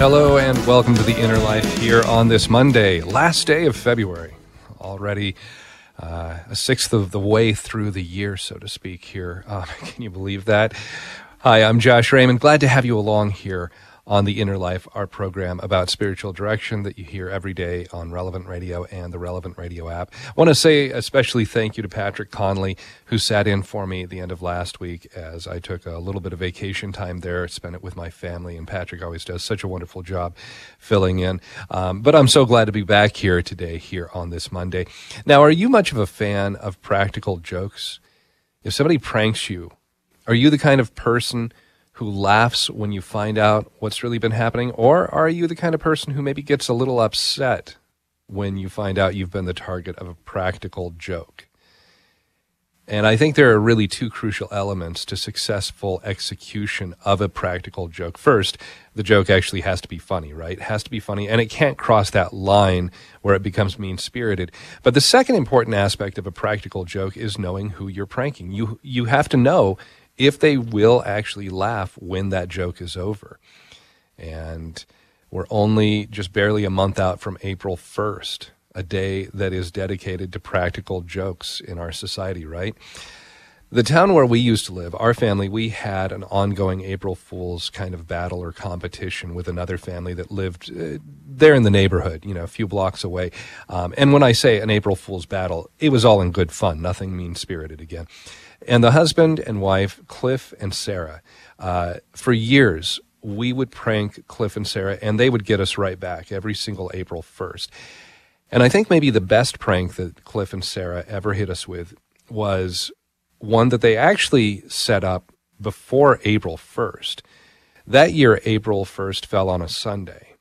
Hello and welcome to the Inner Life here on this Monday, last day of February. Already uh, a sixth of the way through the year, so to speak, here. Uh, can you believe that? Hi, I'm Josh Raymond. Glad to have you along here on the Inner Life, our program about spiritual direction that you hear every day on Relevant Radio and the Relevant Radio app. I want to say especially thank you to Patrick Conley, who sat in for me at the end of last week as I took a little bit of vacation time there, spent it with my family, and Patrick always does such a wonderful job filling in. Um, but I'm so glad to be back here today, here on this Monday. Now, are you much of a fan of practical jokes? If somebody pranks you, are you the kind of person who laughs when you find out what's really been happening? Or are you the kind of person who maybe gets a little upset when you find out you've been the target of a practical joke? And I think there are really two crucial elements to successful execution of a practical joke. First, the joke actually has to be funny, right? It has to be funny, and it can't cross that line where it becomes mean spirited. But the second important aspect of a practical joke is knowing who you're pranking. You, you have to know if they will actually laugh when that joke is over. And we're only just barely a month out from April 1st, a day that is dedicated to practical jokes in our society, right? The town where we used to live, our family, we had an ongoing April Fool's kind of battle or competition with another family that lived uh, there in the neighborhood, you know, a few blocks away. Um, and when I say an April Fool's battle, it was all in good fun, nothing mean spirited again. And the husband and wife, Cliff and Sarah, uh, for years, we would prank Cliff and Sarah, and they would get us right back every single April 1st. And I think maybe the best prank that Cliff and Sarah ever hit us with was one that they actually set up before April 1st. That year, April 1st fell on a Sunday,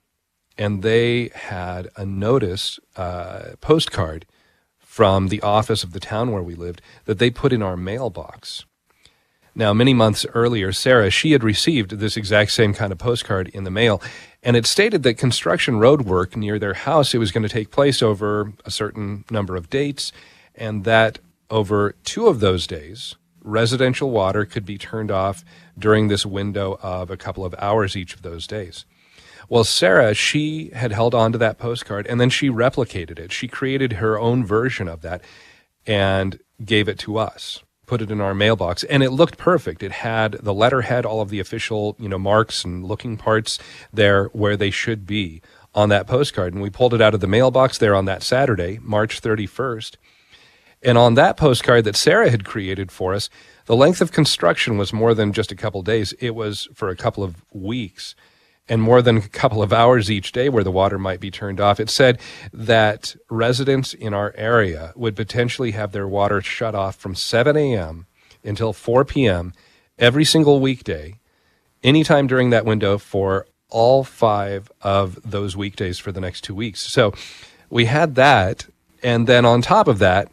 and they had a notice uh, postcard from the office of the town where we lived that they put in our mailbox. Now, many months earlier, Sarah, she had received this exact same kind of postcard in the mail, and it stated that construction road work near their house, it was going to take place over a certain number of dates, and that over two of those days, residential water could be turned off during this window of a couple of hours each of those days. Well, Sarah, she had held on to that postcard and then she replicated it. She created her own version of that and gave it to us, put it in our mailbox, and it looked perfect. It had the letterhead, all of the official, you know, marks and looking parts there where they should be on that postcard. And we pulled it out of the mailbox there on that Saturday, March 31st. And on that postcard that Sarah had created for us, the length of construction was more than just a couple days. It was for a couple of weeks and more than a couple of hours each day where the water might be turned off. It said that residents in our area would potentially have their water shut off from 7 a.m. until 4 p.m. every single weekday, anytime during that window for all five of those weekdays for the next two weeks. So we had that. And then on top of that,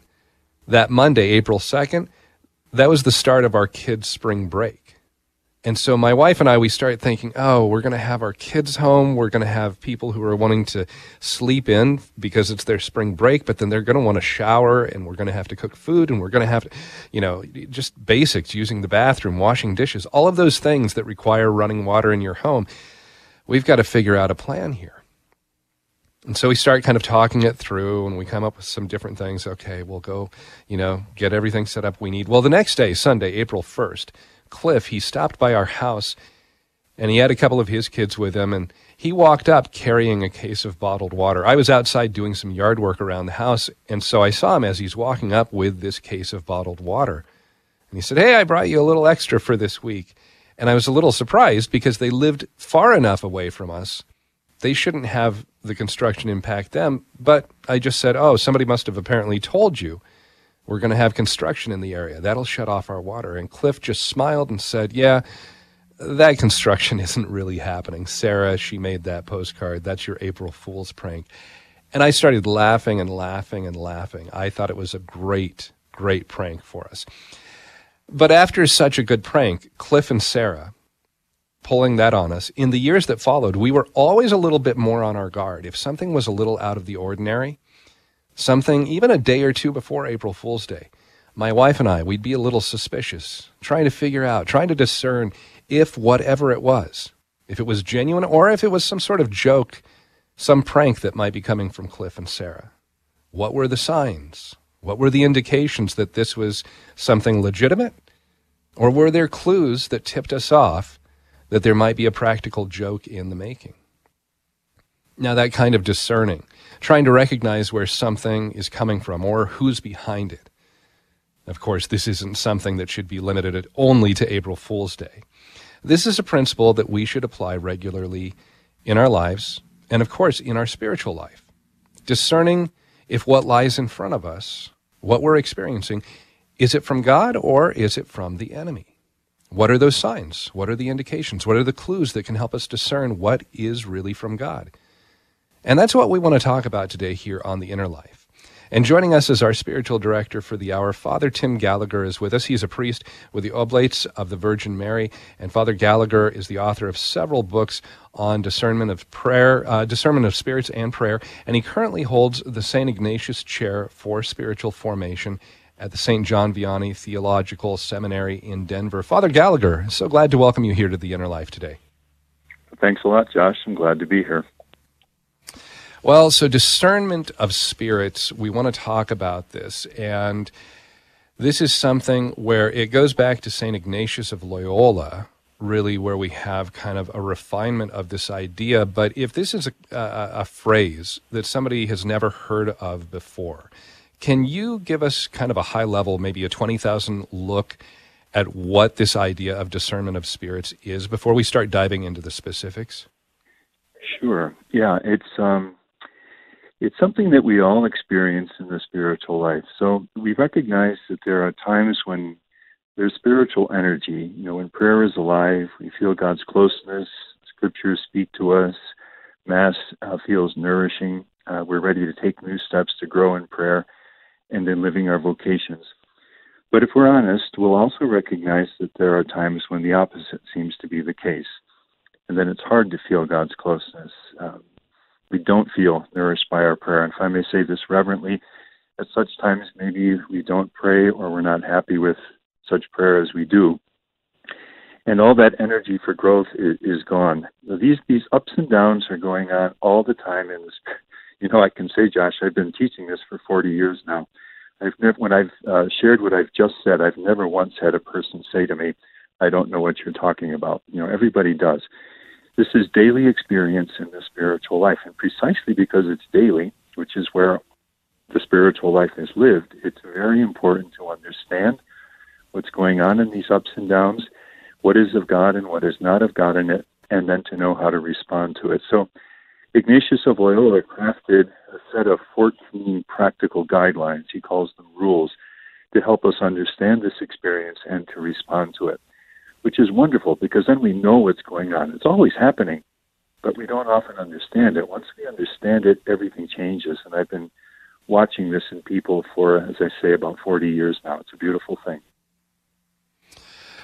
that Monday, April 2nd, that was the start of our kids' spring break. And so my wife and I, we start thinking, oh, we're going to have our kids home. We're going to have people who are wanting to sleep in because it's their spring break, but then they're going to want to shower and we're going to have to cook food and we're going to have to, you know, just basics, using the bathroom, washing dishes, all of those things that require running water in your home. We've got to figure out a plan here. And so we start kind of talking it through and we come up with some different things. Okay, we'll go, you know, get everything set up we need. Well, the next day, Sunday, April 1st, Cliff, he stopped by our house and he had a couple of his kids with him, and he walked up carrying a case of bottled water. I was outside doing some yard work around the house, and so I saw him as he's walking up with this case of bottled water. And he said, Hey, I brought you a little extra for this week. And I was a little surprised because they lived far enough away from us. They shouldn't have the construction impact them. But I just said, Oh, somebody must have apparently told you we're going to have construction in the area. That'll shut off our water. And Cliff just smiled and said, Yeah, that construction isn't really happening. Sarah, she made that postcard. That's your April Fool's prank. And I started laughing and laughing and laughing. I thought it was a great, great prank for us. But after such a good prank, Cliff and Sarah pulling that on us, in the years that followed, we were always a little bit more on our guard. If something was a little out of the ordinary, something even a day or two before April Fool's Day, my wife and I, we'd be a little suspicious, trying to figure out, trying to discern if whatever it was, if it was genuine or if it was some sort of joke, some prank that might be coming from Cliff and Sarah. What were the signs? What were the indications that this was something legitimate? Or were there clues that tipped us off that there might be a practical joke in the making? Now, that kind of discerning, trying to recognize where something is coming from or who's behind it. Of course, this isn't something that should be limited only to April Fool's Day. This is a principle that we should apply regularly in our lives and, of course, in our spiritual life. Discerning if what lies in front of us, what we're experiencing, is it from God or is it from the enemy? What are those signs? What are the indications? What are the clues that can help us discern what is really from God? And that's what we want to talk about today here on The Inner Life. And joining us as our spiritual director for the hour, Father Tim Gallagher is with us. He's a priest with the Oblates of the Virgin Mary, and Father Gallagher is the author of several books on discernment of prayer, uh, discernment of spirits and prayer, and he currently holds the St. Ignatius Chair for Spiritual Formation at the St. John Vianney Theological Seminary in Denver. Father Gallagher, so glad to welcome you here to the Inner Life today. Thanks a lot, Josh. I'm glad to be here. Well, so discernment of spirits, we want to talk about this. And this is something where it goes back to St. Ignatius of Loyola, really, where we have kind of a refinement of this idea. But if this is a, a, a phrase that somebody has never heard of before, can you give us kind of a high level, maybe a 20,000 look at what this idea of discernment of spirits is before we start diving into the specifics? Sure. Yeah, it's um, it's something that we all experience in the spiritual life. So we recognize that there are times when there's spiritual energy. You know, when prayer is alive, we feel God's closeness, scriptures speak to us, Mass uh, feels nourishing. Uh, we're ready to take new steps to grow in prayer and in living our vocations. But if we're honest, we'll also recognize that there are times when the opposite seems to be the case. And then it's hard to feel God's closeness. Um, we don't feel nourished by our prayer. And if I may say this reverently, at such times maybe we don't pray or we're not happy with such prayer as we do. And all that energy for growth is, is gone. These these ups and downs are going on all the time And. You know, I can say, Josh, I've been teaching this for 40 years now. I've never, when I've uh, shared what I've just said, I've never once had a person say to me, "I don't know what you're talking about." You know, everybody does. This is daily experience in the spiritual life. And precisely because it's daily, which is where the spiritual life is lived, it's very important to understand what's going on in these ups and downs, what is of God and what is not of God in it, and then to know how to respond to it. So Ignatius of Loyola crafted a set of 14 practical guidelines, he calls them rules, to help us understand this experience and to respond to it which is wonderful because then we know what's going on. It's always happening, but we don't often understand it. Once we understand it, everything changes. And I've been watching this in people for, as I say, about 40 years now. It's a beautiful thing.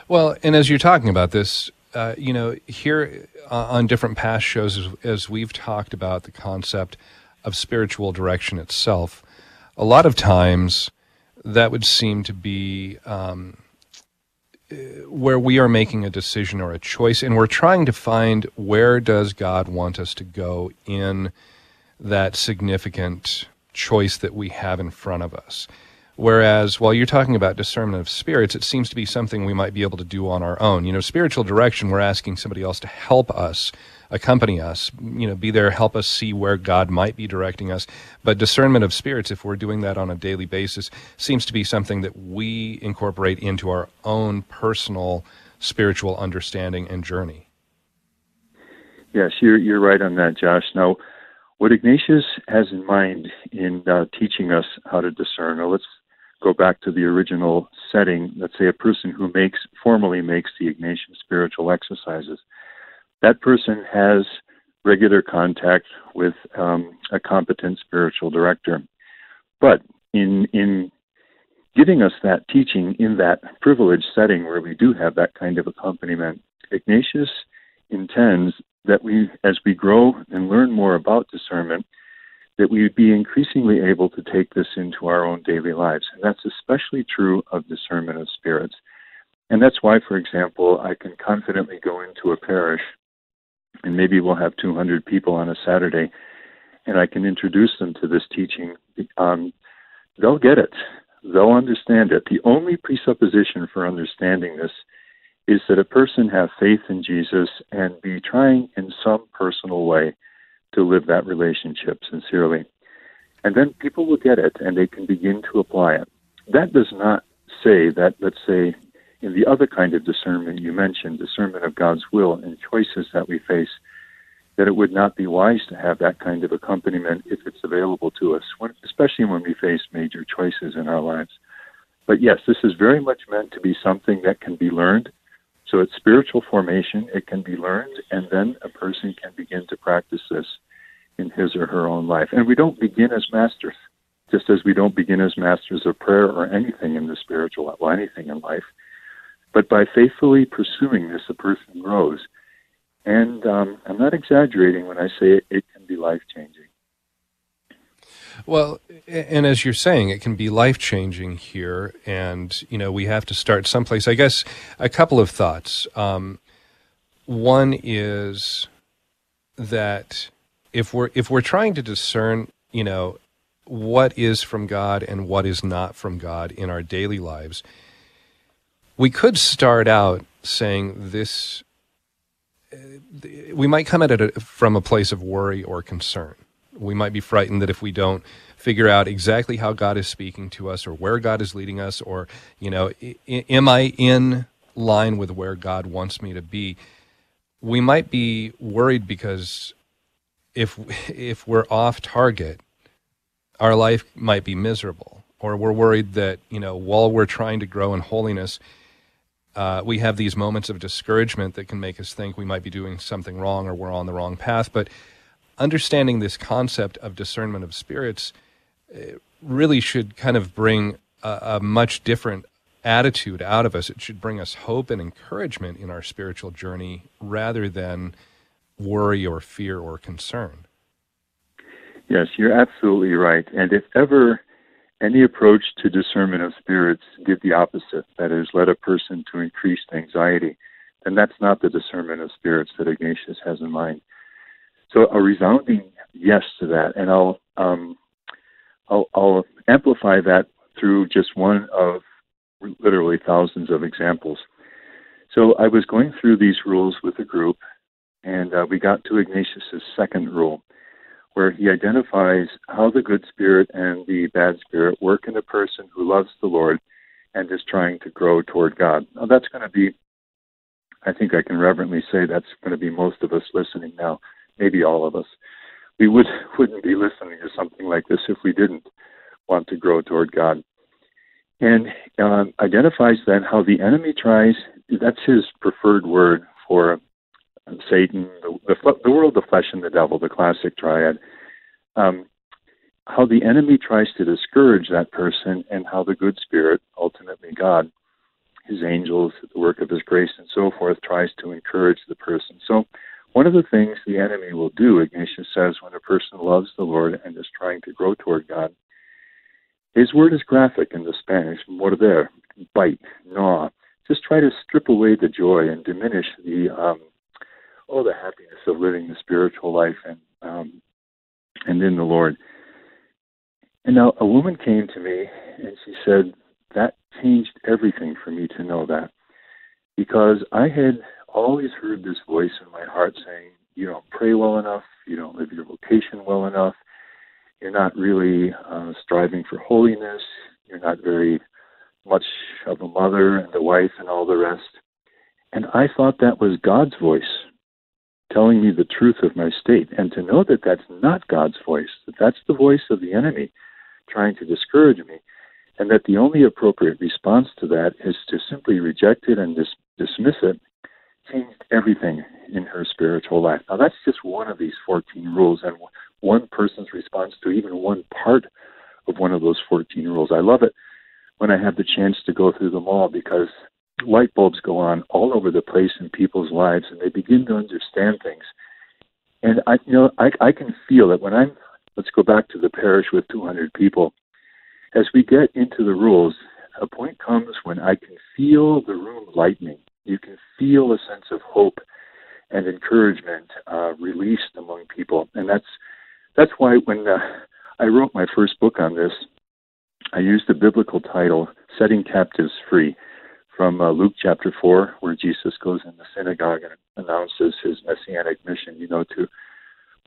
Well, and as you're talking about this, uh, you know, here uh, on different past shows, as, as, we've talked about the concept of spiritual direction itself, a lot of times that would seem to be um, where we are making a decision or a choice and we're trying to find where does God want us to go in that significant choice that we have in front of us. Whereas while you're talking about discernment of spirits, it seems to be something we might be able to do on our own. You know, spiritual direction, we're asking somebody else to help us, accompany us, you know, be there, help us see where God might be directing us. But discernment of spirits, if we're doing that on a daily basis, seems to be something that we incorporate into our own personal spiritual understanding and journey. Yes, you're, you're right on that, Josh. Now, what Ignatius has in mind in uh, teaching us how to discern, now let's go back to the original setting, let's say a person who makes formally makes the Ignatian spiritual exercises. That person has regular contact with um, a competent spiritual director. But in in giving us that teaching in that privileged setting where we do have that kind of accompaniment, Ignatius intends that we, as we grow and learn more about discernment, that we would be increasingly able to take this into our own daily lives. And that's especially true of discernment of spirits. And that's why, for example, I can confidently go into a parish and maybe we'll have 200 people on a Saturday and I can introduce them to this teaching. Um, they'll get it. They'll understand it. The only presupposition for understanding this is that a person have faith in Jesus and be trying in some personal way to live that relationship sincerely. And then people will get it and they can begin to apply it. That does not say that, let's say, in the other kind of discernment you mentioned, discernment of God's will and choices that we face, that it would not be wise to have that kind of accompaniment if it's available to us, when, especially when we face major choices in our lives. But yes, this is very much meant to be something that can be learned. So it's spiritual formation, it can be learned, and then a person can begin to practice this in his or her own life. And we don't begin as masters, just as we don't begin as masters of prayer or anything in the spiritual, well, anything in life. But by faithfully pursuing this, a person grows. And um, I'm not exaggerating when I say it, it can be life changing. Well, and as you're saying, it can be life changing here, and you know we have to start someplace. I guess a couple of thoughts. Um, one is that if we're if we're trying to discern, you know, what is from God and what is not from God in our daily lives, we could start out saying this we might come at it from a place of worry or concern. We might be frightened that if we don't figure out exactly how God is speaking to us or where God is leading us or, you know, am I in line with where God wants me to be? We might be worried because if if we're off target, our life might be miserable or we're worried that, you know, while we're trying to grow in holiness, uh, we have these moments of discouragement that can make us think we might be doing something wrong or we're on the wrong path. But understanding this concept of discernment of spirits uh, really should kind of bring a, a, much different attitude out of us. It should bring us hope and encouragement in our spiritual journey rather than worry or fear or concern. Yes, you're absolutely right. And if ever any approach to discernment of spirits did the opposite, that is, led a person to increased anxiety, then that's not the discernment of spirits that Ignatius has in mind. So a resounding yes to that, and I'll um, I'll, I'll amplify that through just one of literally thousands of examples. So I was going through these rules with a group, and uh, we got to Ignatius's second rule, where he identifies how the good spirit and the bad spirit work in a person who loves the Lord and is trying to grow toward God. Now, that's going to be, I think I can reverently say that's going to be most of us listening now, maybe all of us. We would, wouldn't be listening to something like this if we didn't want to grow toward God. And uh, identifies then how the enemy tries, that's his preferred word for Satan, the, the, the world, the flesh, and the devil, the classic triad. Um, how the enemy tries to discourage that person, and how the good spirit, ultimately God, his angels, the work of his grace, and so forth, tries to encourage the person. So, one of the things the enemy will do, Ignatius says, when a person loves the Lord and is trying to grow toward God, his word is graphic in the Spanish, morder, bite, gnaw. Just try to strip away the joy and diminish the um, oh, the happiness of living the spiritual life and um, and in the Lord. And now a woman came to me and she said, That changed everything for me to know that. Because I had always heard this voice in my heart saying, You don't pray well enough, you don't live your vocation well enough, you're not really uh, striving for holiness, you're not very much of a mother and a wife and all the rest. And I thought that was God's voice telling me the truth of my state. And to know that that's not God's voice, that that's the voice of the enemy trying to discourage me, and that the only appropriate response to that is to simply reject it and dis- dismiss it, changed everything in her spiritual life. Now, that's just one of these 14 rules, and one person's response to even one part of one of those 14 rules. I love it when I have the chance to go through them all because light bulbs go on all over the place in people's lives and they begin to understand things. And I, you know, I, I can feel it when I'm, let's go back to the parish with 200 people. As we get into the rules, a point comes when I can feel the room lightening. You can feel a sense of hope and encouragement uh, released among people, and that's that's why when uh, I wrote my first book on this, I used the biblical title "Setting Captives Free." from uh, Luke chapter 4, where Jesus goes in the synagogue and announces his messianic mission, you know, to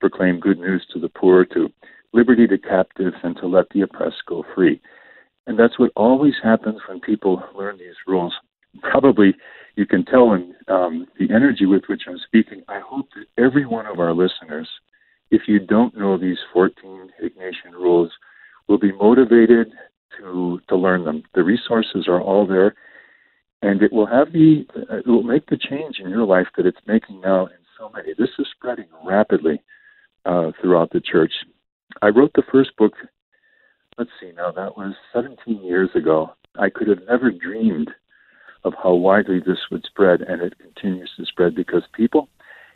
proclaim good news to the poor, to liberty to captives, and to let the oppressed go free. And that's what always happens when people learn these rules. Probably you can tell in um, the energy with which I'm speaking, I hope that every one of our listeners, if you don't know these 14 Ignatian rules, will be motivated to, to learn them. The resources are all there and it will have the it will make the change in your life that it's making now in so many. This is spreading rapidly uh, throughout the church. I wrote the first book. Let's see, now that was 17 years ago. I could have never dreamed of how widely this would spread, and it continues to spread because people,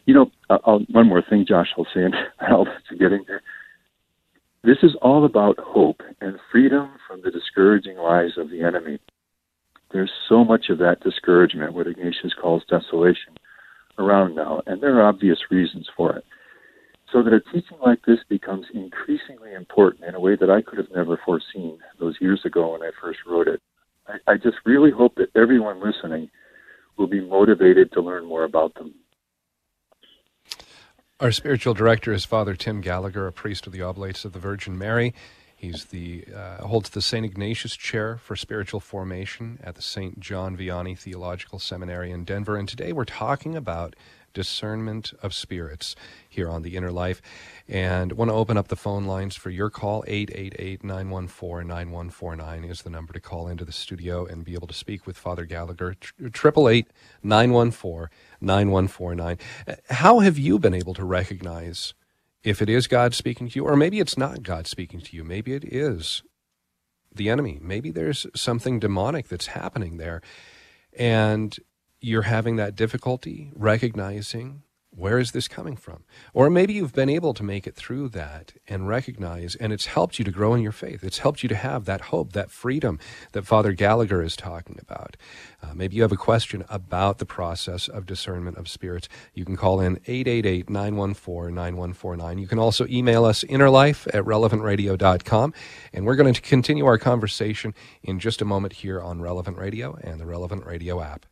you know, I'll, one more thing, Josh, I'll say, and I'll to getting there. This is all about hope and freedom from the discouraging lies of the enemy. There's so much of that discouragement, what Ignatius calls desolation, around now, and there are obvious reasons for it. So that a teaching like this becomes increasingly important in a way that I could have never foreseen those years ago when I first wrote it. I, I just really hope that everyone listening will be motivated to learn more about them. Our spiritual director is Father Tim Gallagher, a priest of the Oblates of the Virgin Mary. He's the uh, holds the St. Ignatius Chair for Spiritual Formation at the St. John Vianney Theological Seminary in Denver. And today we're talking about discernment of spirits here on the inner life and want to open up the phone lines for your call 888-914-9149 is the number to call into the studio and be able to speak with father gallagher 888-914-9149 how have you been able to recognize if it is God speaking to you, or maybe it's not God speaking to you, maybe it is the enemy. Maybe there's something demonic that's happening there. And you're having that difficulty recognizing where is this coming from? Or maybe you've been able to make it through that and recognize, and it's helped you to grow in your faith. It's helped you to have that hope, that freedom that Father Gallagher is talking about. Uh, maybe you have a question about the process of discernment of spirits. You can call in 888 914 9149. You can also email us innerlife at relevantradio.com. And we're going to continue our conversation in just a moment here on Relevant Radio and the Relevant Radio app.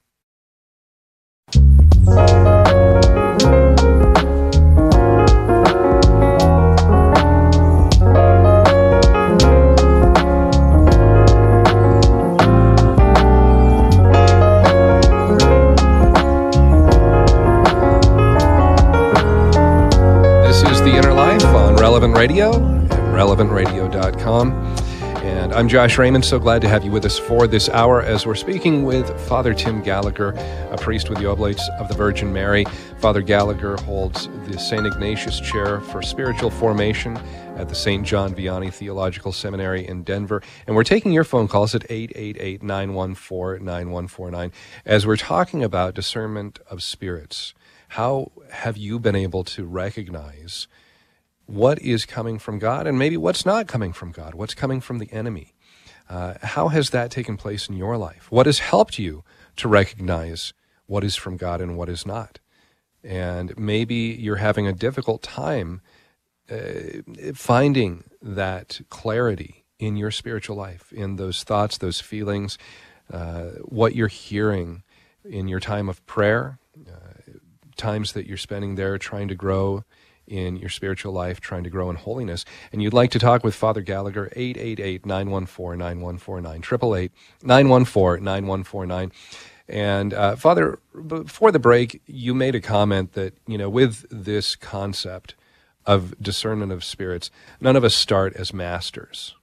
Radio and relevantradio.com. And I'm Josh Raymond. So glad to have you with us for this hour as we're speaking with Father Tim Gallagher, a priest with the Oblates of the Virgin Mary. Father Gallagher holds the St. Ignatius Chair for Spiritual Formation at the St. John Vianney Theological Seminary in Denver. And we're taking your phone calls at 888 914 9149 as we're talking about discernment of spirits. How have you been able to recognize? What is coming from God and maybe what's not coming from God, what's coming from the enemy. Uh, how has that taken place in your life? What has helped you to recognize what is from God and what is not? And maybe you're having a difficult time uh, finding that clarity in your spiritual life, in those thoughts, those feelings, uh, what you're hearing in your time of prayer, uh, times that you're spending there trying to grow in your spiritual life, trying to grow in holiness, and you'd like to talk with Father Gallagher, 888 914 9149, 888 914 9149. And uh, Father, before the break, you made a comment that, you know, with this concept of discernment of spirits, none of us start as masters.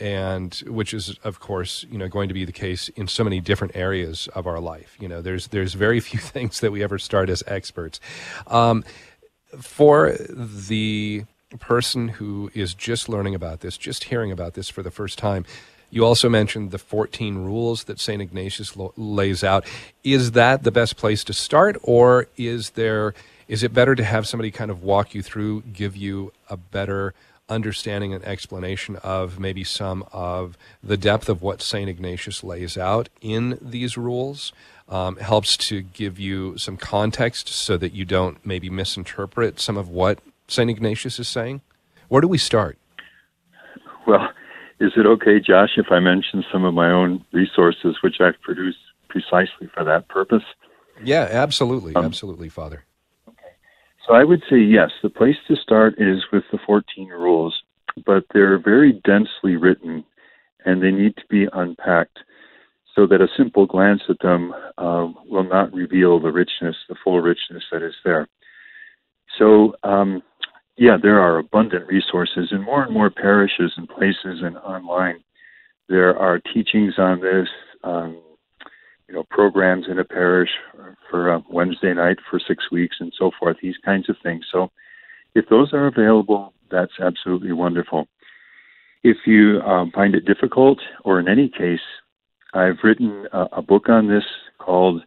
And which is, of course, you know, going to be the case in so many different areas of our life. You know, there's there's very few things that we ever start as experts. Um, for the person who is just learning about this, just hearing about this for the first time, you also mentioned the 14 rules that St. Ignatius lo- lays out. Is that the best place to start, or is there is it better to have somebody kind of walk you through, give you a better understanding and explanation of maybe some of the depth of what St. Ignatius lays out in these rules? Um, helps to give you some context so that you don't maybe misinterpret some of what St. Ignatius is saying? Where do we start? Well, is it okay, Josh, if I mention some of my own resources which I've produced precisely for that purpose? Yeah, absolutely. Um, absolutely, Father. So I would say yes, the place to start is with the 14 rules, but they're very densely written and they need to be unpacked so that a simple glance at them uh, will not reveal the richness, the full richness that is there. So um, yeah, there are abundant resources in more and more parishes and places and online. There are teachings on this, um, you know, programs in a parish for a Wednesday night for six weeks and so forth, these kinds of things. So if those are available, that's absolutely wonderful. If you um, find it difficult, or in any case, I've written a, a book on this called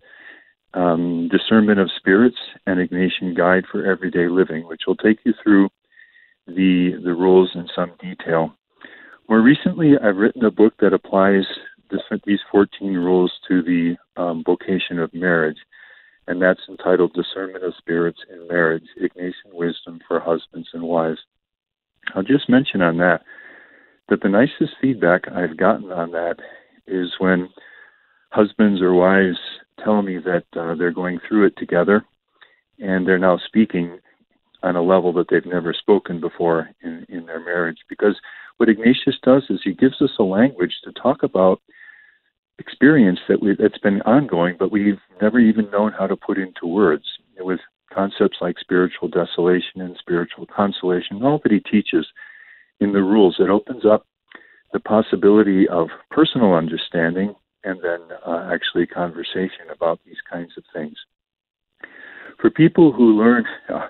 um, Discernment of Spirits, an Ignatian Guide for Everyday Living, which will take you through the the rules in some detail. More recently, I've written a book that applies these 14 rules to the um, vocation of marriage, and that's entitled Discernment of Spirits in Marriage Ignatian Wisdom for Husbands and Wives. I'll just mention on that that the nicest feedback I've gotten on that is when husbands or wives tell me that uh, they're going through it together and they're now speaking on a level that they've never spoken before in, in their marriage. Because what Ignatius does is he gives us a language to talk about experience that we that's been ongoing, but we've never even known how to put into words. With concepts like spiritual desolation and spiritual consolation, all that he teaches in the rules, it opens up the possibility of personal understanding and then uh, actually conversation about these kinds of things. For people who learn, uh,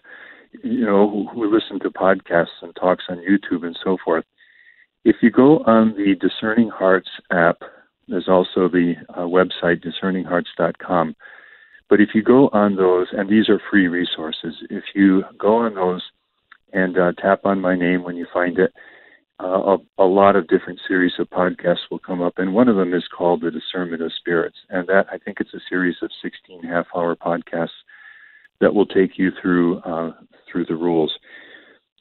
you know, who, who listen to podcasts and talks on YouTube and so forth, if you go on the Discerning Hearts app, there's also the uh, website discerninghearts.com. But if you go on those, and these are free resources, if you go on those and uh, tap on my name when you find it, uh, a, a, lot of different series of podcasts will come up, and one of them is called The Discernment of Spirits. And that, I think it's a series of 16 half hour podcasts that will take you through uh, through the rules.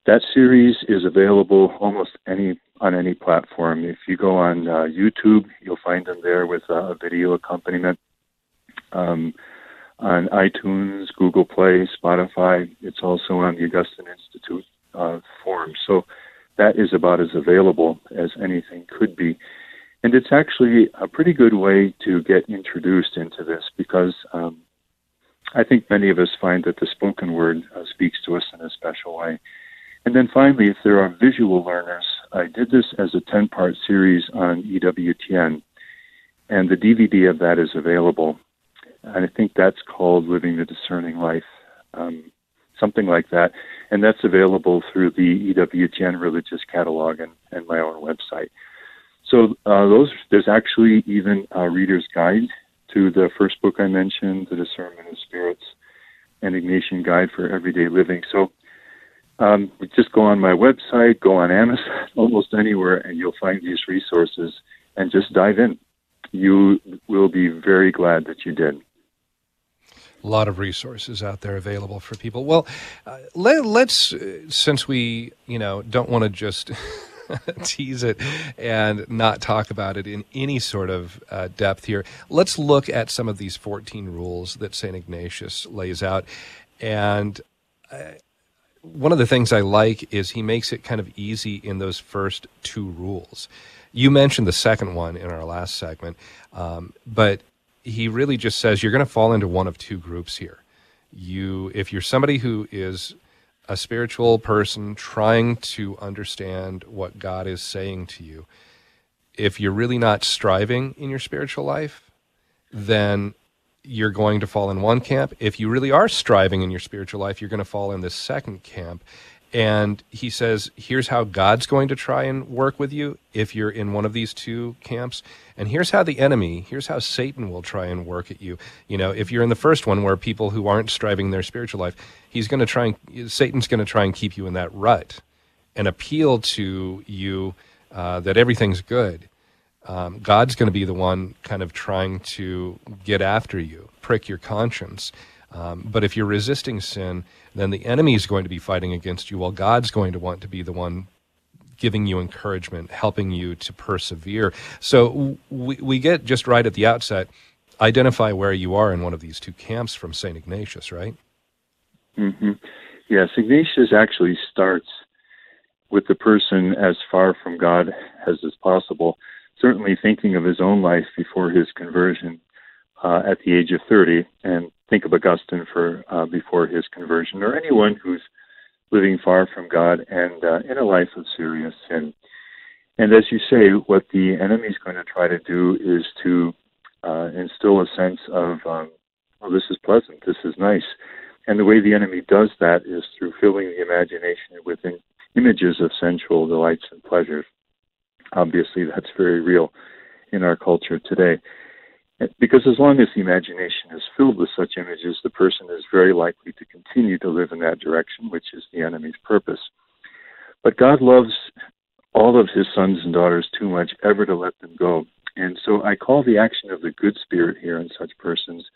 That series is available almost any on any platform. If you go on uh, YouTube, you'll find them there with a video accompaniment. Um, on iTunes, Google Play, Spotify. It's also on the Augustine Institute uh, forum. So that is about as available as anything could be. And it's actually a pretty good way to get introduced into this because um, I think many of us find that the spoken word uh, speaks to us in a special way. And then finally, if there are visual learners, I did this as a 10 part series on EWTN, and the DVD of that is available. And I think that's called Living the Discerning Life, um, something like that. And that's available through the EWTN Religious Catalog and, and my own website. So uh, those there's actually even a reader's guide to the first book I mentioned, The Discernment of Spirits, an Ignatian Guide for Everyday Living. So um, just go on my website, go on Amazon, almost anywhere, and you'll find these resources and just dive in. You will be very glad that you did. A lot of resources out there available for people. Well, uh, let, us uh, since we you know don't want to just tease it and not talk about it in any sort of uh, depth here. Let's look at some of these 14 rules that St. Ignatius lays out. And uh, one of the things I like is he makes it kind of easy in those first two rules. You mentioned the second one in our last segment, um, but he really just says you're going to fall into one of two groups here. You, if you're somebody who is a spiritual person trying to understand what God is saying to you, if you're really not striving in your spiritual life, then you're going to fall in one camp. If you really are striving in your spiritual life, you're going to fall in this second camp. And he says, here's how God's going to try and work with you if you're in one of these two camps. And here's how the enemy, here's how Satan will try and work at you. You know, if you're in the first one where people who aren't striving their spiritual life, he's going to try and, Satan's going to try and keep you in that rut and appeal to you uh, that everything's good. Um, God's going to be the one kind of trying to get after you, prick your conscience. Um, but if you're resisting sin, then the enemy is going to be fighting against you, while God's going to want to be the one giving you encouragement, helping you to persevere. So we, we get just right at the outset, identify where you are in one of these two camps from St. Ignatius, right? Mm-hmm. Yes, Ignatius actually starts with the person as far from God as is possible, certainly thinking of his own life before his conversion uh, at the age of 30, and think of Augustine for uh, before his conversion, or anyone who's living far from God and uh, in a life of serious sin. And as you say, what the enemy is going to try to do is to uh, instill a sense of, um, oh, this is pleasant, this is nice. And the way the enemy does that is through filling the imagination with images of sensual delights and pleasures. Obviously, that's very real in our culture today. Because as long as the imagination is filled with such images, the person is very likely to continue to live in that direction, which is the enemy's purpose. But God loves all of his sons and daughters too much ever to let them go. And so I call the action of the good spirit here in such persons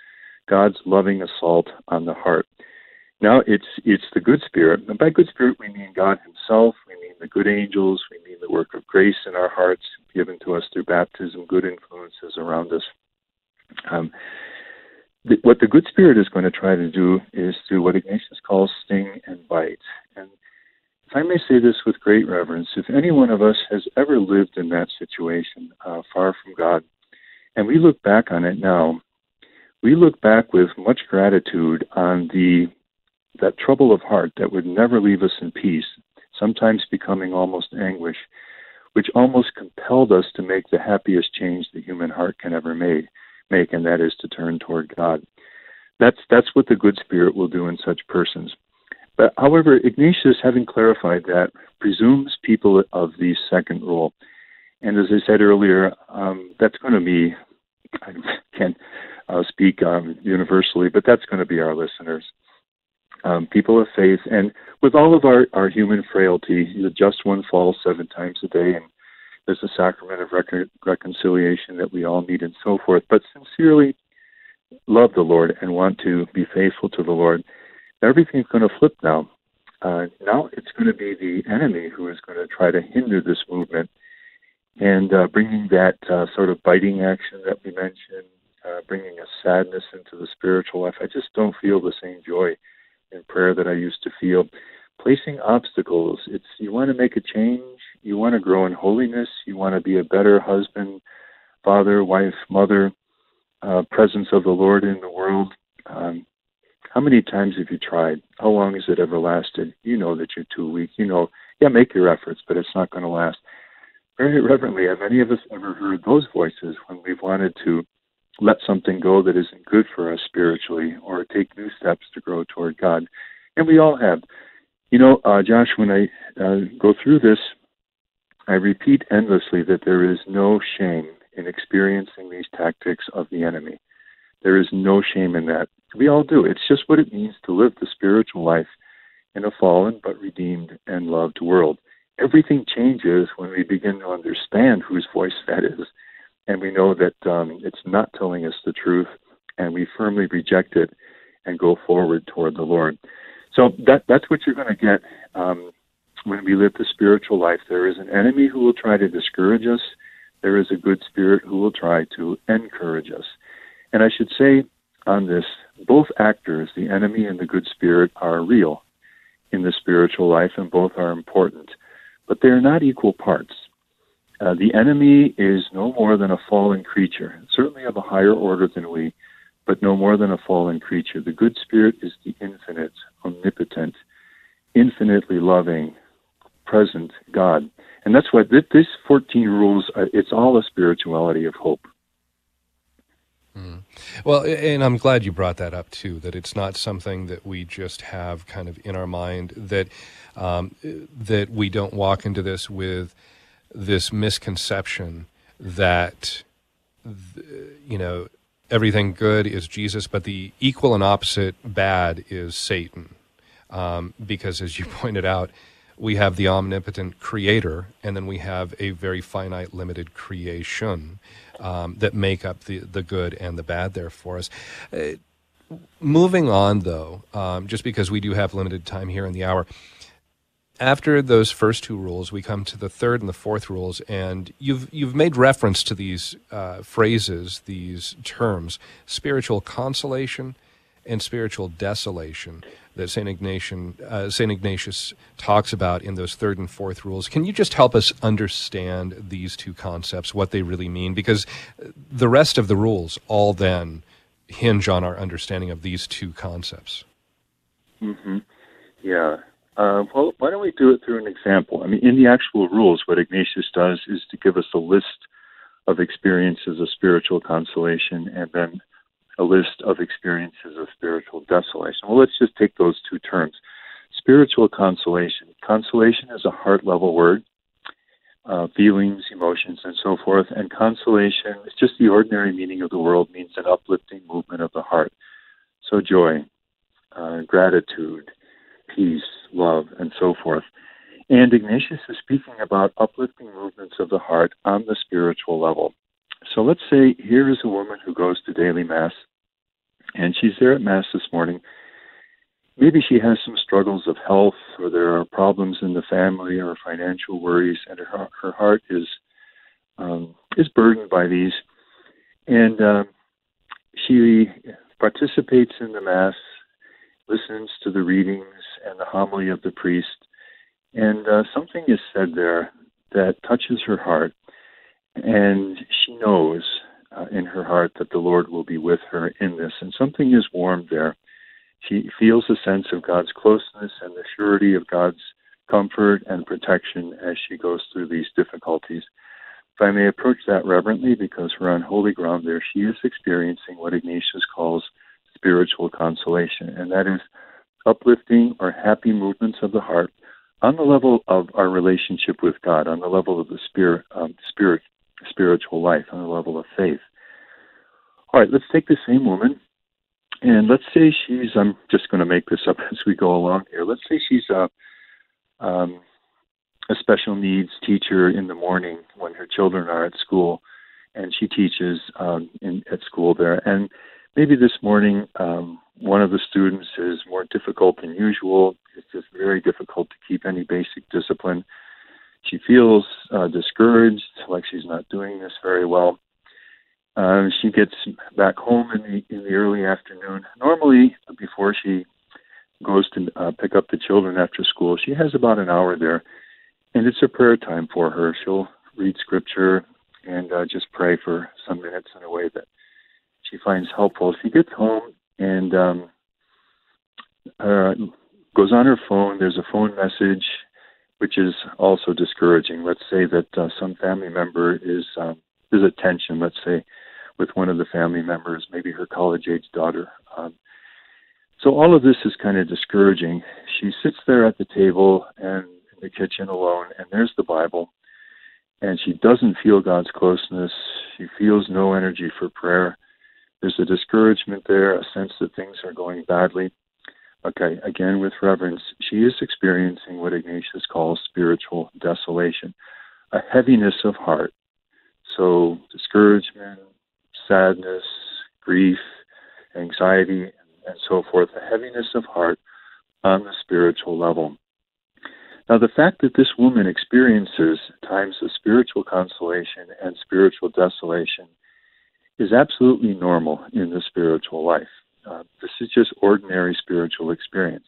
God's loving assault on the heart. Now it's it's the good spirit, and by good spirit we mean God Himself, we mean the good angels, we mean the work of grace in our hearts given to us through baptism, good influences around us. Um, what the good spirit is going to try to do is to what Ignatius calls sting and bite. And if I may say this with great reverence, if any one of us has ever lived in that situation, uh, far from God, and we look back on it now, we look back with much gratitude on the that trouble of heart that would never leave us in peace, sometimes becoming almost anguish, which almost compelled us to make the happiest change the human heart can ever make make, and that is to turn toward God. That's that's what the good spirit will do in such persons. But however, Ignatius, having clarified that, presumes people of the second rule. And as I said earlier, um, that's going to be, I can't uh, speak um, universally, but that's going to be our listeners. Um, people of faith, and with all of our, our human frailty, the just one falls seven times a day, and there's a sacrament of recon- reconciliation that we all need and so forth, but sincerely love the Lord and want to be faithful to the Lord, everything's going to flip now. Uh, now it's going to be the enemy who is going to try to hinder this movement and uh, bringing that uh, sort of biting action that we mentioned, uh, bringing a sadness into the spiritual life. I just don't feel the same joy in prayer that I used to feel placing obstacles. It's you want to make a change, you want to grow in holiness, you want to be a better husband, father, wife, mother, uh, presence of the Lord in the world. Um, how many times have you tried? How long has it ever lasted? You know that you're too weak. You know, yeah, make your efforts, but it's not going to last. Very reverently, have any of us ever heard those voices when we've wanted to let something go that isn't good for us spiritually or take new steps to grow toward God? And we all have. You know, uh, Josh, when I uh, go through this, I repeat endlessly that there is no shame in experiencing these tactics of the enemy. There is no shame in that. We all do. It's just what it means to live the spiritual life in a fallen but redeemed and loved world. Everything changes when we begin to understand whose voice that is, and we know that um, it's not telling us the truth, and we firmly reject it and go forward toward the Lord. So that that's what you're going to get um, when we live the spiritual life. There is an enemy who will try to discourage us. There is a good spirit who will try to encourage us. And I should say on this, both actors, the enemy and the good spirit, are real in the spiritual life, and both are important. But they are not equal parts. Uh, the enemy is no more than a fallen creature, certainly of a higher order than we, but no more than a fallen creature. The good spirit is the infinite, omnipotent, infinitely loving, present God. And that's why this 14 rules, uh, it's all a spirituality of hope. Mm. Well, and I'm glad you brought that up too. That it's not something that we just have kind of in our mind. That um, that we don't walk into this with this misconception that you know everything good is Jesus, but the equal and opposite bad is Satan. Um, because as you pointed out, we have the omnipotent creator, and then we have a very finite, limited creation um, that make up the, the good and the bad there for us. Uh, moving on, though, um, just because we do have limited time here in the hour, after those first two rules, we come to the third and the fourth rules, and you've you've made reference to these uh, phrases, these terms, spiritual consolation and spiritual desolation that Saint Ignatius, uh, Saint Ignatius talks about in those third and fourth rules. Can you just help us understand these two concepts, what they really mean? Because the rest of the rules all then hinge on our understanding of these two concepts. Mm-hmm. Yeah. Uh, well, why don't we do it through an example? I mean, in the actual rules, what Ignatius does is to give us a list of experiences of spiritual consolation and then a list of experiences of spiritual desolation. Well, let's just take those two terms. Spiritual consolation. Consolation is a heart level word, uh, feelings, emotions, and so forth. And consolation is just the ordinary meaning of the world, means an uplifting movement of the heart. So joy, uh, gratitude, peace, love, and so forth. And Ignatius is speaking about uplifting movements of the heart on the spiritual level. So let's say here is a woman who goes to daily Mass, and she's there at Mass this morning. Maybe she has some struggles of health, or there are problems in the family, or financial worries, and her her heart is um, is burdened by these. And uh, she participates in the Mass, listens to the readings and the homily of the priest, and uh, something is said there that touches her heart and she knows uh, in her heart that the Lord will be with her in this, and something is warmed there. She feels a sense of God's closeness and the surety of God's comfort and protection as she goes through these difficulties. If I may approach that reverently, because we're on holy ground there, she is experiencing what Ignatius calls spiritual consolation, and that is uplifting or happy movements of the heart on the level of our relationship with God, on the level of the spirit, um, spirit spiritual life on the level of faith. All right, let's take the same woman, and let's say she's, I'm just going to make this up as we go along here. Let's say she's a, um, a special needs teacher in the morning when her children are at school, and she teaches um, in, at school there. And maybe this morning, um, one of the students is more difficult than usual. It's just very difficult to keep any basic discipline. She feels uh, discouraged, like she's not doing this very well. Uh, she gets back home in the in the early afternoon. Normally, before she goes to uh, pick up the children after school, she has about an hour there, and it's a prayer time for her. She'll read scripture and uh, just pray for some minutes in a way that she finds helpful. She gets home and um, uh, goes on her phone. There's a phone message which is also discouraging. Let's say that uh, some family member is um, is at tension. Let's say with one of the family members, maybe her college-age daughter. Um, so all of this is kind of discouraging. She sits there at the table and in the kitchen alone, and there's the Bible, and she doesn't feel God's closeness. She feels no energy for prayer. There's a discouragement there, a sense that things are going badly. Okay, again with reverence, she is experiencing what Ignatius calls spiritual desolation, a heaviness of heart. So, discouragement, sadness, grief, anxiety, and so forth, a heaviness of heart on the spiritual level. Now, the fact that this woman experiences times of spiritual consolation and spiritual desolation is absolutely normal in the spiritual life. Uh, this is just ordinary spiritual experience.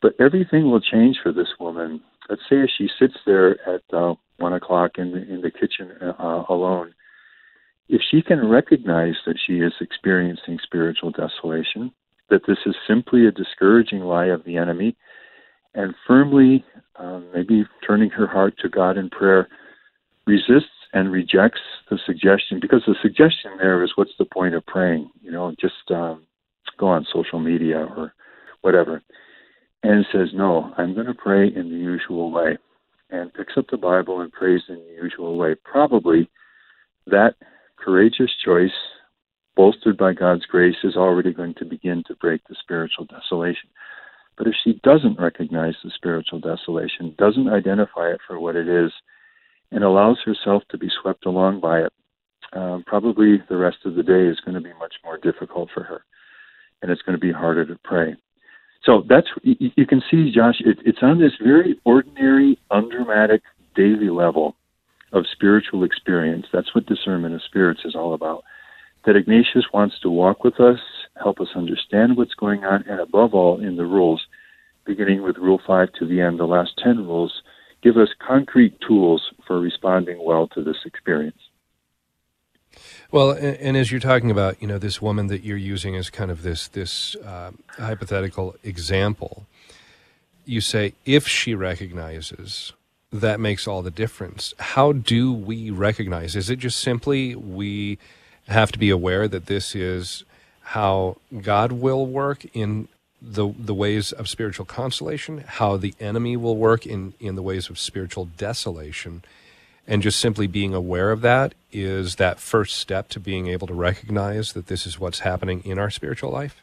But everything will change for this woman. Let's say as she sits there at uh, one o'clock in the, in the kitchen uh, alone, if she can recognize that she is experiencing spiritual desolation, that this is simply a discouraging lie of the enemy, and firmly, um, maybe turning her heart to God in prayer, resists and rejects the suggestion because the suggestion there is what's the point of praying? You know, just um, go on social media or whatever. And says, no, I'm going to pray in the usual way. And picks up the Bible and prays in the usual way. Probably that courageous choice, bolstered by God's grace, is already going to begin to break the spiritual desolation. But if she doesn't recognize the spiritual desolation, doesn't identify it for what it is, and allows herself to be swept along by it, um, probably the rest of the day is going to be much more difficult for her, and it's going to be harder to pray. So that's you, you can see, Josh. It, it's on this very ordinary, undramatic daily level of spiritual experience. That's what discernment of spirits is all about. That Ignatius wants to walk with us, help us understand what's going on, and above all, in the rules, beginning with Rule 5 to the end, the last 10 rules, give us concrete tools for responding well to this experience. Well, and, and, as you're talking about, you know, this woman that you're using as kind of this this uh, hypothetical example, you say if she recognizes, that makes all the difference. How do we recognize? Is it just simply we have to be aware that this is how God will work in the the ways of spiritual consolation, how the enemy will work in in the ways of spiritual desolation, and just simply being aware of that is that first step to being able to recognize that this is what's happening in our spiritual life.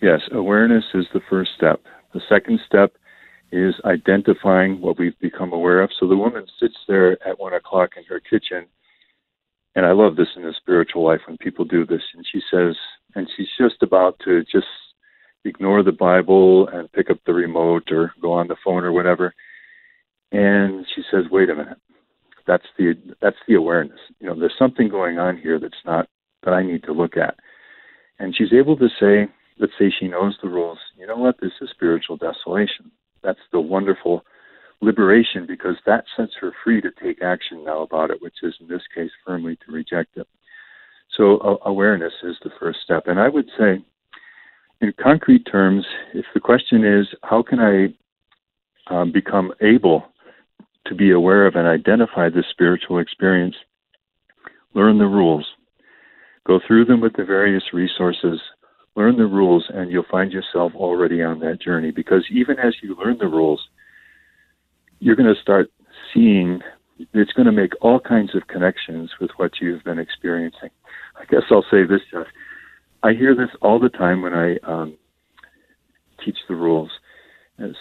Yes, awareness is the first step. The second step is identifying what we've become aware of. So the woman sits there at one o'clock in her kitchen, and I love this in the spiritual life when people do this, and she says, and she's just about to just ignore the Bible and pick up the remote or go on the phone or whatever. And she says, "Wait a minute. That's the that's the awareness. You know, there's something going on here that's not that I need to look at." And she's able to say, let's say she knows the rules. You know what? This is spiritual desolation. That's the wonderful liberation because that sets her free to take action now about it, which is in this case firmly to reject it. So uh, awareness is the first step. And I would say in concrete terms, if the question is, how can I um, become able to be aware of and identify this spiritual experience, learn the rules. Go through them with the various resources, learn the rules, and you'll find yourself already on that journey. Because even as you learn the rules, you're going to start seeing, it's going to make all kinds of connections with what you've been experiencing. I guess I'll say this. I hear this all the time when I um, teach the rules.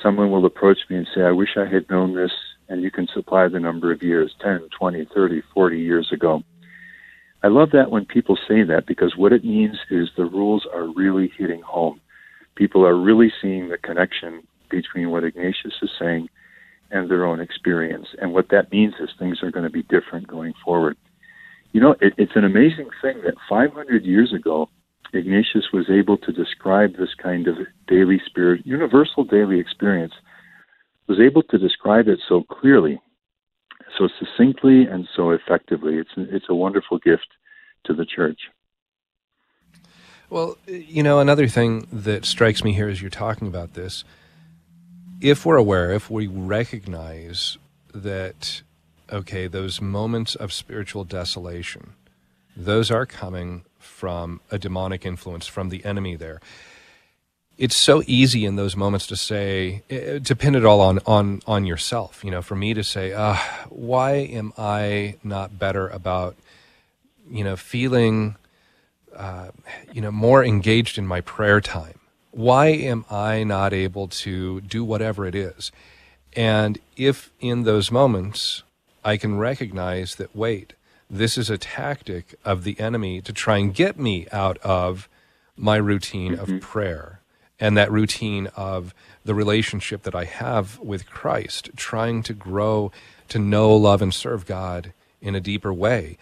Someone will approach me and say, I wish I had known this, and you can supply the number of years 10, 20, 30, 40 years ago. I love that when people say that because what it means is the rules are really hitting home. People are really seeing the connection between what Ignatius is saying and their own experience. And what that means is things are going to be different going forward. You know, it, it's an amazing thing that 500 years ago, Ignatius was able to describe this kind of daily spirit, universal daily experience, was able to describe it so clearly, so succinctly, and so effectively. It's it's a wonderful gift to the church. Well, you know, another thing that strikes me here as you're talking about this, if we're aware, if we recognize that, okay, those moments of spiritual desolation, those are coming from a demonic influence from the enemy there. It's so easy in those moments to say eh, to pin it all on on on yourself you know for me to say uh, why am i not better about you know feeling uh, you know more engaged in my prayer time? Why am i not able to do whatever it is? And if in those moments i can recognize that wait this is a tactic of the enemy to try and get me out of my routine mm-hmm. of prayer and that routine of the relationship that I have with Christ, trying to grow to know, love, and serve God in a deeper way.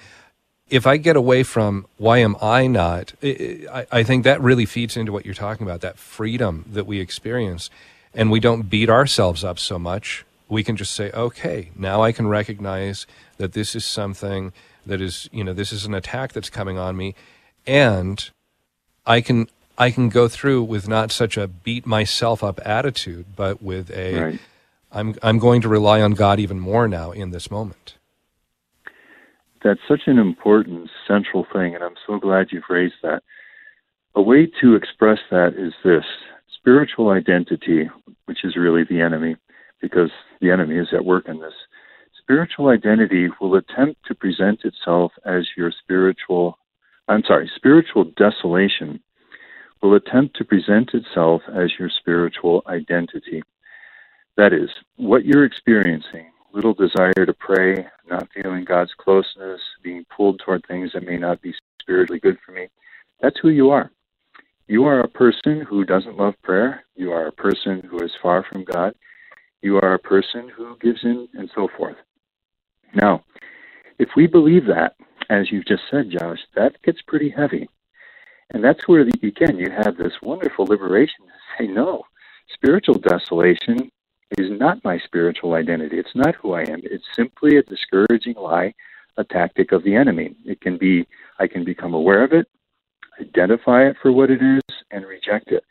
If I get away from why am I not, I, I think that really feeds into what you're talking about that freedom that we experience. And we don't beat ourselves up so much. We can just say, okay, now I can recognize that this is something that is, you know, this is an attack that's coming on me. And I can I can go through with not such a beat myself up attitude, but with a right. I'm I'm going to rely on God even more now in this moment. That's such an important central thing, and I'm so glad you've raised that. A way to express that is this spiritual identity, which is really the enemy, because the enemy is at work in this. Spiritual identity will attempt to present itself as your spiritual, I'm sorry, spiritual desolation will attempt to present itself as your spiritual identity. That is, what you're experiencing, little desire to pray, not feeling God's closeness, being pulled toward things that may not be spiritually good for me, that's who you are. You are a person who doesn't love prayer. You are a person who is far from God. You are a person who gives in and so forth. Now, if we believe that, as you've just said, Josh, that gets pretty heavy. And that's where, the, again, you have this wonderful liberation to say, no, spiritual desolation is not my spiritual identity. It's not who I am. It's simply a discouraging lie, a tactic of the enemy. It can be, I can become aware of it, identify it for what it is, and reject it.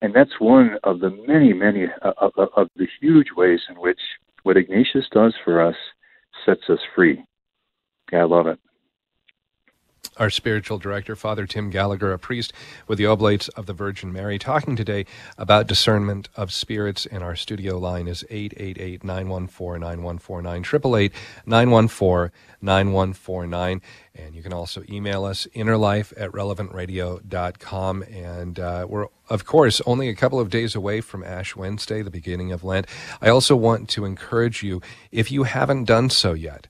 And that's one of the many, many uh, of, of the huge ways in which what Ignatius does for us sets us free. Yeah, I love it our spiritual director, Father Tim Gallagher, a priest with the Oblates of the Virgin Mary, talking today about discernment of spirits. And our studio line is 888 914 9149, 888 914 9149. And you can also email us, innerlife at relevantradio.com. And uh, we're, of course, only a couple of days away from Ash Wednesday, the beginning of Lent. I also want to encourage you, if you haven't done so yet,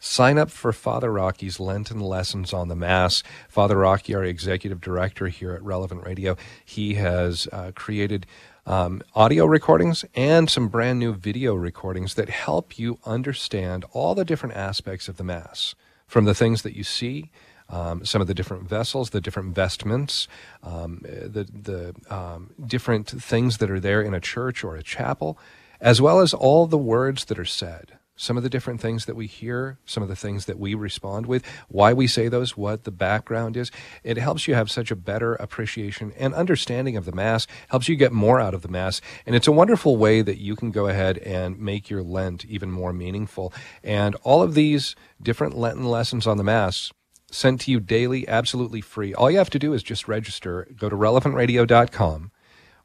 Sign up for Father Rocky's Lenten Lessons on the Mass. Father Rocky, our executive director here at Relevant Radio, he has uh, created um, audio recordings and some brand new video recordings that help you understand all the different aspects of the Mass, from the things that you see. Um, some of the different vessels, the different vestments, um, the the um, different things that are there in a church or a chapel, as well as all the words that are said some of the different things that we hear, some of the things that we respond with, why we say those, what the background is. It helps you have such a better appreciation and understanding of the Mass, helps you get more out of the Mass. And it's a wonderful way that you can go ahead and make your Lent even more meaningful. And all of these different Lenten lessons on the Mass sent to you daily, absolutely free. All you have to do is just register. Go to relevantradio.com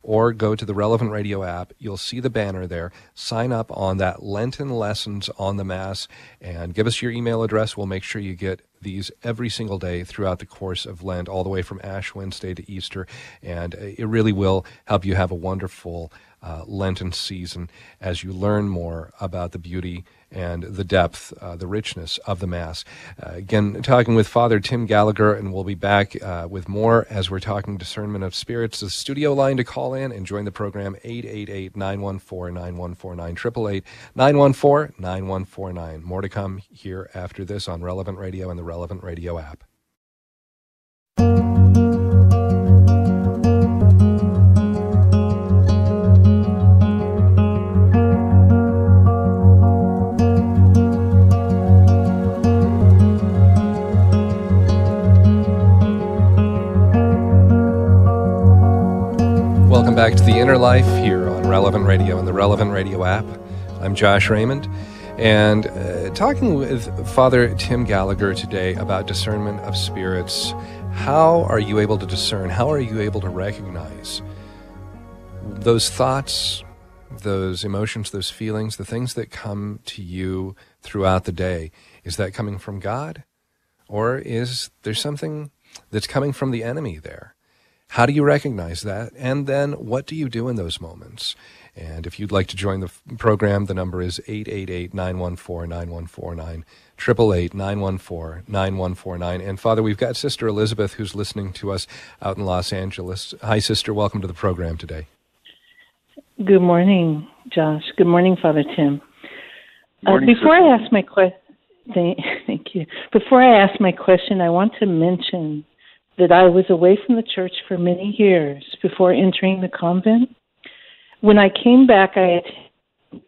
or go to the Relevant Radio app. You'll see the banner there. Sign up on that Lenten Lessons on the Mass and give us your email address. We'll make sure you get these every single day throughout the course of Lent, all the way from Ash Wednesday to Easter. And it really will help you have a wonderful uh, Lenten season as you learn more about the beauty and the depth, uh, the richness of the Mass. Uh, again, talking with Father Tim Gallagher, and we'll be back uh, with more as we're talking discernment of spirits. The studio line to call in and join the program 888 914 9149, 888 914 9149. More to come here after this on Relevant Radio and the Relevant Radio app. Welcome back to The Inner Life here on Relevant Radio and the Relevant Radio app. I'm Josh Raymond, and uh, talking with Father Tim Gallagher today about discernment of spirits. How are you able to discern? How are you able to recognize those thoughts, those emotions, those feelings, the things that come to you throughout the day? Is that coming from God? Or is there something that's coming from the enemy there? How do you recognize that? And then what do you do in those moments? And if you'd like to join the program, the number is 888 914 9149. 888 914 9149. And Father, we've got Sister Elizabeth who's listening to us out in Los Angeles. Hi, Sister. Welcome to the program today. Good morning, Josh. Good morning, Father Tim. Morning, uh, before sister. I ask my question, thank, thank you. Before I ask my question, I want to mention that I was away from the church for many years before entering the convent. When I came back, I attended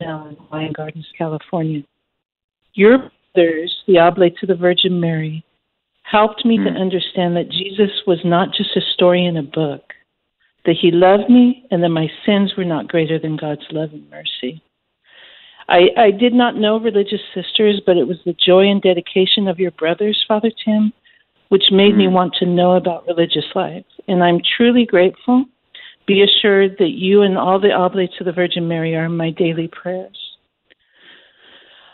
in Hawaiian Gardens, California. Your brothers, the Oblate to the Virgin Mary, helped me to Hmm. understand that Jesus was not just a story in a book, that he loved me and that my sins were not greater than God's love and mercy. I, I did not know religious sisters, but it was the joy and dedication of your brothers, Father Tim, which made me Hmm. want to know about religious life. And I'm truly grateful. Be assured that you and all the oblates of the Virgin Mary are my daily prayers.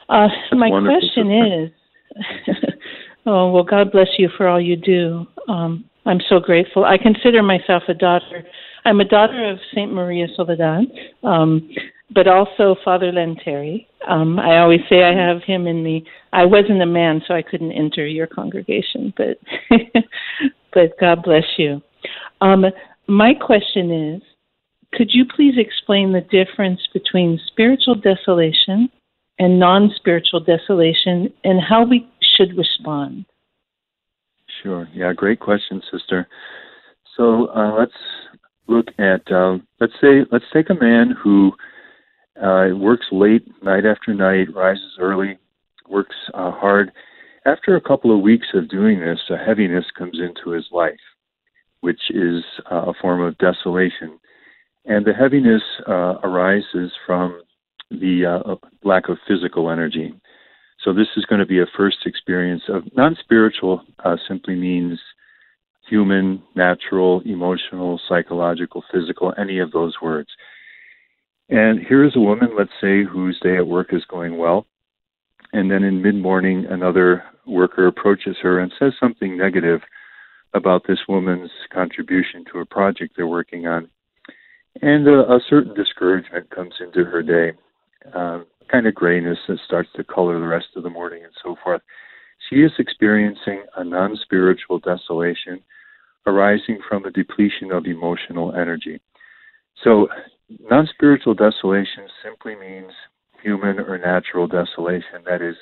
Uh, my wonderful, question is oh, well, God bless you for all you do. Um, I'm so grateful. I consider myself a daughter. I'm a daughter of Saint Maria Soledad, um, but also Father Lanteri. Um, I always say I have him in the. I wasn't a man, so I couldn't enter your congregation, but but God bless you. Um, my question is, could you please explain the difference between spiritual desolation and non-spiritual desolation, and how we should respond? Sure. Yeah, great question, sister. So uh, let's look at um, let's say let's take a man who uh, works late night after night, rises early, works uh, hard. After a couple of weeks of doing this, a heaviness comes into his life, which is uh, a form of desolation, and the heaviness uh, arises from the uh, lack of physical energy. So this is going to be a first experience of non-spiritual. Uh, simply means human, natural, emotional, psychological, physical, any of those words. And here is a woman, let's say, whose day at work is going well, and then in mid-morning, another worker approaches her and says something negative about this woman's contribution to a project they're working on, and a, a certain discouragement comes into her day. Um, kind of grayness that starts to color the rest of the morning and so forth. She is experiencing a non spiritual desolation arising from a depletion of emotional energy. So, non spiritual desolation simply means human or natural desolation. That is,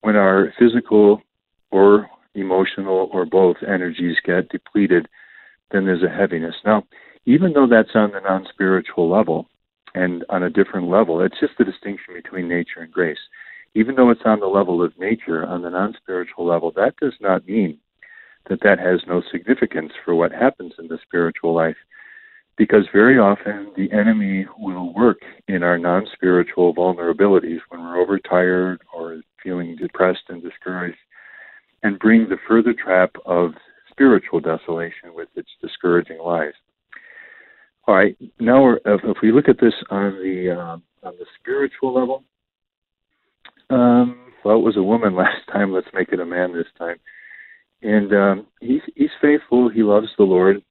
when our physical or emotional or both energies get depleted, then there's a heaviness. Now, even though that's on the non spiritual level, and on a different level. It's just the distinction between nature and grace. Even though it's on the level of nature, on the non spiritual level, that does not mean that that has no significance for what happens in the spiritual life. Because very often the enemy will work in our non spiritual vulnerabilities when we're overtired or feeling depressed and discouraged and bring the further trap of spiritual desolation with its discouraging lies. All right. Now, if, we look at this on the um, on the spiritual level, um, well, it was a woman last time. Let's make it a man this time. And um, he's he's faithful. He loves the Lord.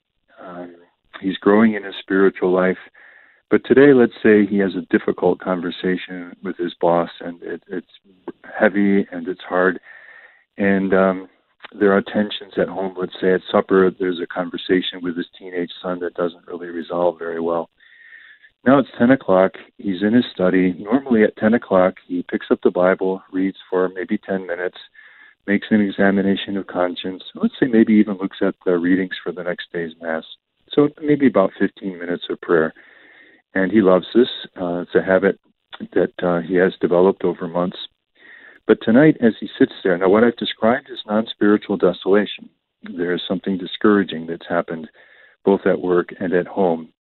Um, he's growing in his spiritual life. But today, let's say he has a difficult conversation with his boss, and it, it's heavy and it's hard, and um, there are tensions at home. Let's say at supper, there's a conversation with his teenage son that doesn't really resolve very well. Now it's 10 o'clock. He's in his study. Normally at 10 o'clock, he picks up the Bible, reads for maybe 10 minutes, makes an examination of conscience. Let's say maybe even looks at the readings for the next day's Mass. So maybe about 15 minutes of prayer. And he loves this. Uh, it's a habit that uh, he has developed over months. But tonight, as he sits there, now what I've described is non spiritual desolation. There is something discouraging that's happened both at work and at home.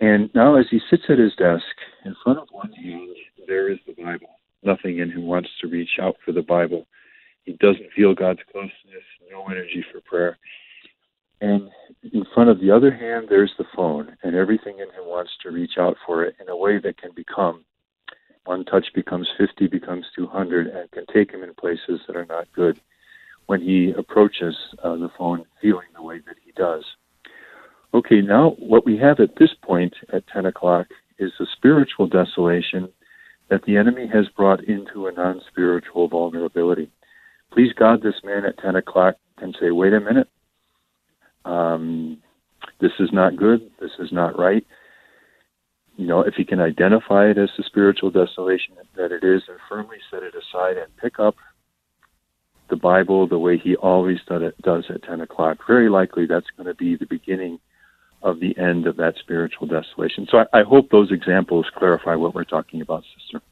And now, as he sits at his desk, in front of one hand, there is the Bible. Nothing in him wants to reach out for the Bible. He doesn't feel God's closeness, no energy for prayer. And in front of the other hand, there's the phone, and everything in him wants to reach out for it in a way that can become one touch becomes 50, becomes 200, and can take him in places that are not good when he approaches uh, the phone feeling the way that he does. Okay, now what we have at this point at 10 o'clock is the spiritual desolation that the enemy has brought into a non spiritual vulnerability. Please God, this man at 10 o'clock can say, wait a minute, um, this is not good, this is not right. You know, if he can identify it as the spiritual desolation that it is and firmly set it aside and pick up the Bible the way he always does at 10 o'clock, very likely that's going to be the beginning of the end of that spiritual desolation. So I, I hope those examples clarify what we're talking about, sister.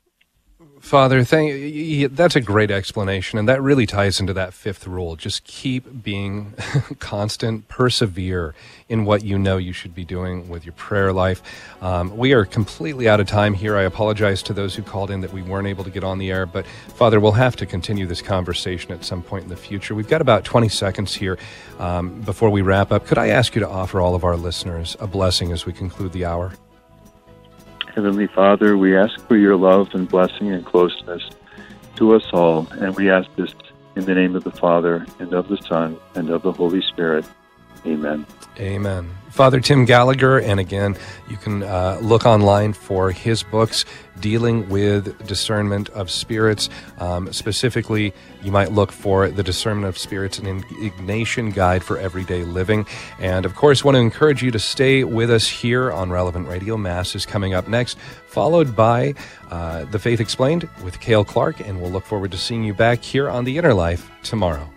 Father, thank, that's a great explanation, and that really ties into that fifth rule. Just keep being constant, persevere in what you know you should be doing with your prayer life. Um, we are completely out of time here. I apologize to those who called in that we weren't able to get on the air, but Father, we'll have to continue this conversation at some point in the future. We've got about 20 seconds here um, before we wrap up. Could I ask you to offer all of our listeners a blessing as we conclude the hour? Heavenly Father, we ask for your love and blessing and closeness to us all, and we ask this in the name of the Father, and of the Son, and of the Holy Spirit. Amen. Amen. Father Tim Gallagher, and again, you can uh, look online for his books dealing with discernment of spirits. Um, specifically, you might look for the Discernment of Spirits, an Ignatian Guide for Everyday Living. And of course, want to encourage you to stay with us here on Relevant Radio. Mass is coming up next, followed by uh, The Faith Explained with Cale Clark, and we'll look forward to seeing you back here on The Inner Life tomorrow.